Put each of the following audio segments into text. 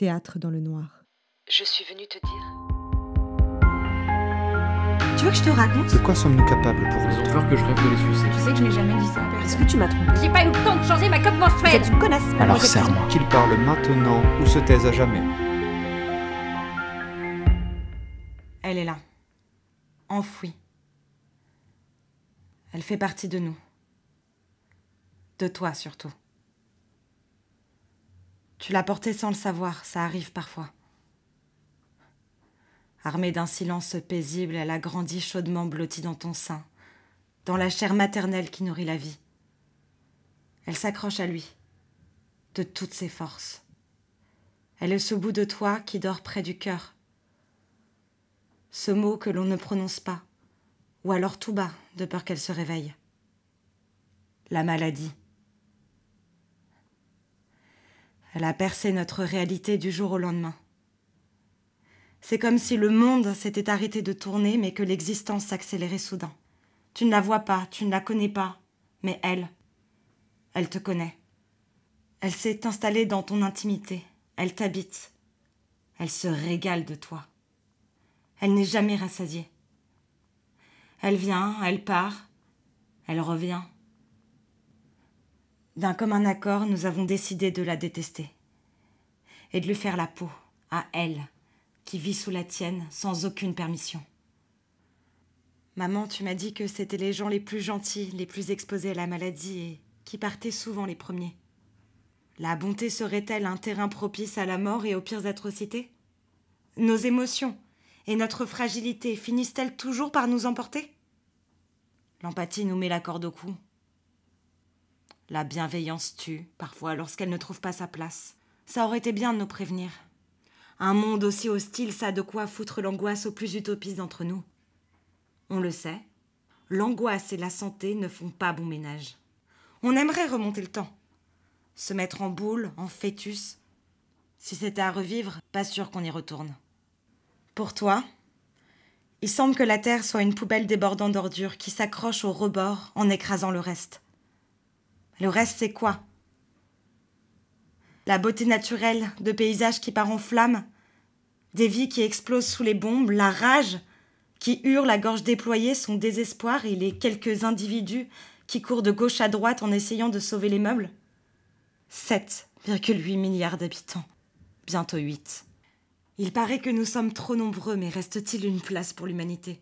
Théâtre dans le noir. Je suis venue te dire. Tu veux que je te raconte? De quoi sommes-nous capables pour ont autres que je rêve de les sucer. Tu sais que je n'ai jamais dit ça à. Est-ce que tu m'as trompé J'ai pas eu le temps de changer ma coque êtes une connasse Alors serre-moi. Qu'ils parlent maintenant ou se taisent à jamais. Elle est là. Enfouie. Elle fait partie de nous. De toi surtout. Tu l'as portée sans le savoir, ça arrive parfois. Armée d'un silence paisible, elle a grandi chaudement blottie dans ton sein, dans la chair maternelle qui nourrit la vie. Elle s'accroche à lui, de toutes ses forces. Elle est ce bout de toi qui dort près du cœur, ce mot que l'on ne prononce pas, ou alors tout bas, de peur qu'elle se réveille. La maladie. Elle a percé notre réalité du jour au lendemain. C'est comme si le monde s'était arrêté de tourner, mais que l'existence s'accélérait soudain. Tu ne la vois pas, tu ne la connais pas, mais elle, elle te connaît. Elle s'est installée dans ton intimité, elle t'habite, elle se régale de toi. Elle n'est jamais rassasiée. Elle vient, elle part, elle revient. D'un commun accord, nous avons décidé de la détester et de lui faire la peau à elle, qui vit sous la tienne sans aucune permission. Maman, tu m'as dit que c'étaient les gens les plus gentils, les plus exposés à la maladie et qui partaient souvent les premiers. La bonté serait-elle un terrain propice à la mort et aux pires atrocités? Nos émotions et notre fragilité finissent-elles toujours par nous emporter? L'empathie nous met la corde au cou. La bienveillance tue, parfois, lorsqu'elle ne trouve pas sa place. Ça aurait été bien de nous prévenir. Un monde aussi hostile, ça de quoi foutre l'angoisse aux plus utopistes d'entre nous. On le sait, l'angoisse et la santé ne font pas bon ménage. On aimerait remonter le temps, se mettre en boule, en fœtus. Si c'était à revivre, pas sûr qu'on y retourne. Pour toi, il semble que la Terre soit une poubelle débordant d'ordures qui s'accroche au rebord en écrasant le reste. Le reste, c'est quoi? La beauté naturelle de paysages qui part en flammes, des vies qui explosent sous les bombes, la rage qui hurle la gorge déployée, son désespoir et les quelques individus qui courent de gauche à droite en essayant de sauver les meubles 7,8 milliards d'habitants, bientôt 8. Il paraît que nous sommes trop nombreux, mais reste-t-il une place pour l'humanité?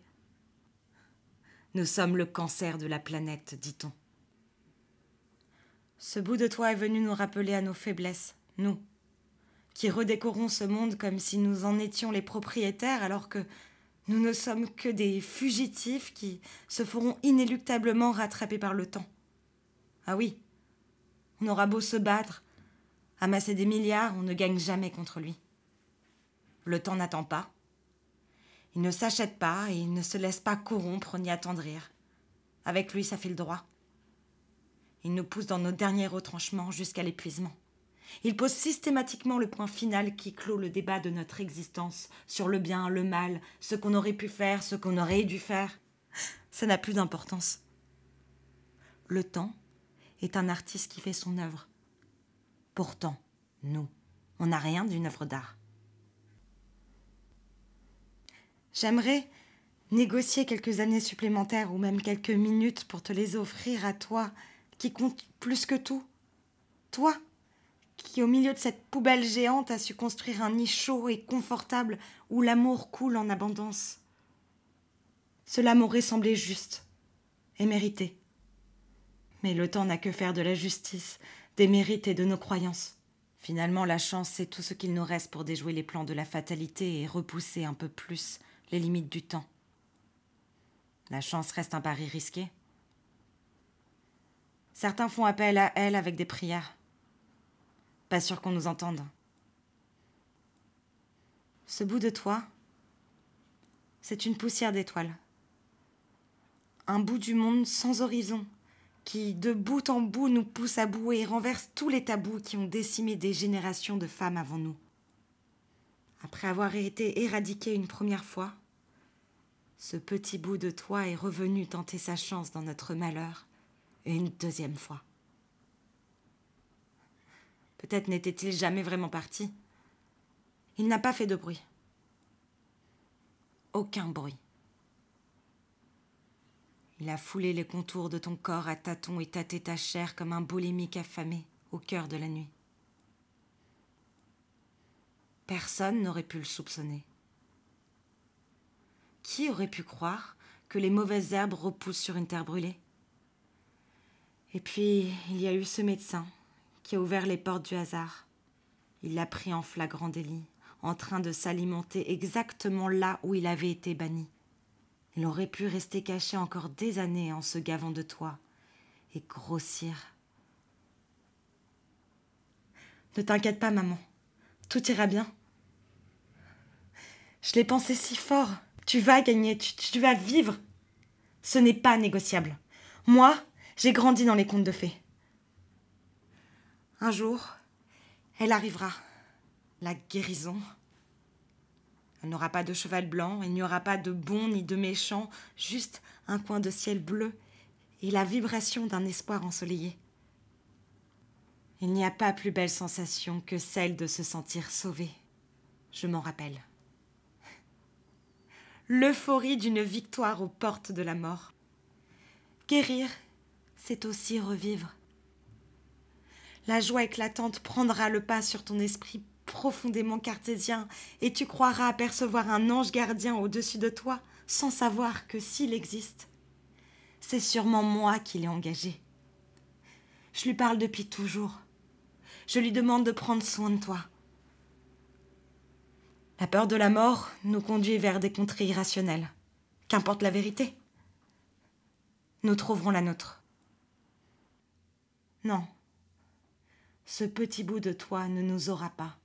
Nous sommes le cancer de la planète, dit-on. Ce bout de toi est venu nous rappeler à nos faiblesses, nous, qui redécorons ce monde comme si nous en étions les propriétaires, alors que nous ne sommes que des fugitifs qui se feront inéluctablement rattraper par le temps. Ah oui, on aura beau se battre, amasser des milliards, on ne gagne jamais contre lui. Le temps n'attend pas. Il ne s'achète pas et il ne se laisse pas corrompre ni attendrir. Avec lui, ça fait le droit. Il nous pousse dans nos derniers retranchements jusqu'à l'épuisement. Il pose systématiquement le point final qui clôt le débat de notre existence sur le bien, le mal, ce qu'on aurait pu faire, ce qu'on aurait dû faire. Ça n'a plus d'importance. Le temps est un artiste qui fait son œuvre. Pourtant, nous, on n'a rien d'une œuvre d'art. J'aimerais négocier quelques années supplémentaires ou même quelques minutes pour te les offrir à toi, qui compte plus que tout. Toi, qui au milieu de cette poubelle géante a su construire un nid chaud et confortable où l'amour coule en abondance. Cela m'aurait semblé juste et mérité. Mais le temps n'a que faire de la justice, des mérites et de nos croyances. Finalement, la chance, c'est tout ce qu'il nous reste pour déjouer les plans de la fatalité et repousser un peu plus les limites du temps. La chance reste un pari risqué. Certains font appel à elle avec des prières. Pas sûr qu'on nous entende. Ce bout de toi, c'est une poussière d'étoiles. Un bout du monde sans horizon, qui de bout en bout nous pousse à bout et renverse tous les tabous qui ont décimé des générations de femmes avant nous. Après avoir été éradiqué une première fois, ce petit bout de toi est revenu tenter sa chance dans notre malheur une deuxième fois. Peut-être n'était-il jamais vraiment parti. Il n'a pas fait de bruit. Aucun bruit. Il a foulé les contours de ton corps à tâtons et tâté ta chair comme un boulimique affamé au cœur de la nuit. Personne n'aurait pu le soupçonner. Qui aurait pu croire que les mauvaises herbes repoussent sur une terre brûlée? Et puis, il y a eu ce médecin qui a ouvert les portes du hasard. Il l'a pris en flagrant délit, en train de s'alimenter exactement là où il avait été banni. Il aurait pu rester caché encore des années en se gavant de toi et grossir. Ne t'inquiète pas, maman. Tout ira bien. Je l'ai pensé si fort. Tu vas gagner, tu, tu vas vivre. Ce n'est pas négociable. Moi, j'ai grandi dans les contes de fées. Un jour, elle arrivera. La guérison. Elle n'aura pas de cheval blanc, il n'y aura pas de bon ni de méchant, juste un coin de ciel bleu et la vibration d'un espoir ensoleillé. Il n'y a pas plus belle sensation que celle de se sentir sauvé. Je m'en rappelle. L'euphorie d'une victoire aux portes de la mort. Guérir, c'est aussi revivre. La joie éclatante prendra le pas sur ton esprit profondément cartésien, et tu croiras apercevoir un ange gardien au-dessus de toi, sans savoir que s'il existe, c'est sûrement moi qui l'ai engagé. Je lui parle depuis toujours. Je lui demande de prendre soin de toi. La peur de la mort nous conduit vers des contrées irrationnelles. Qu'importe la vérité. Nous trouverons la nôtre. Non, ce petit bout de toi ne nous aura pas.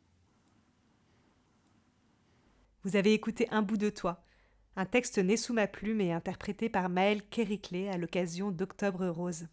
Vous avez écouté Un bout de toi, un texte né sous ma plume et interprété par Maëlle Kériclé à l'occasion d'Octobre Rose.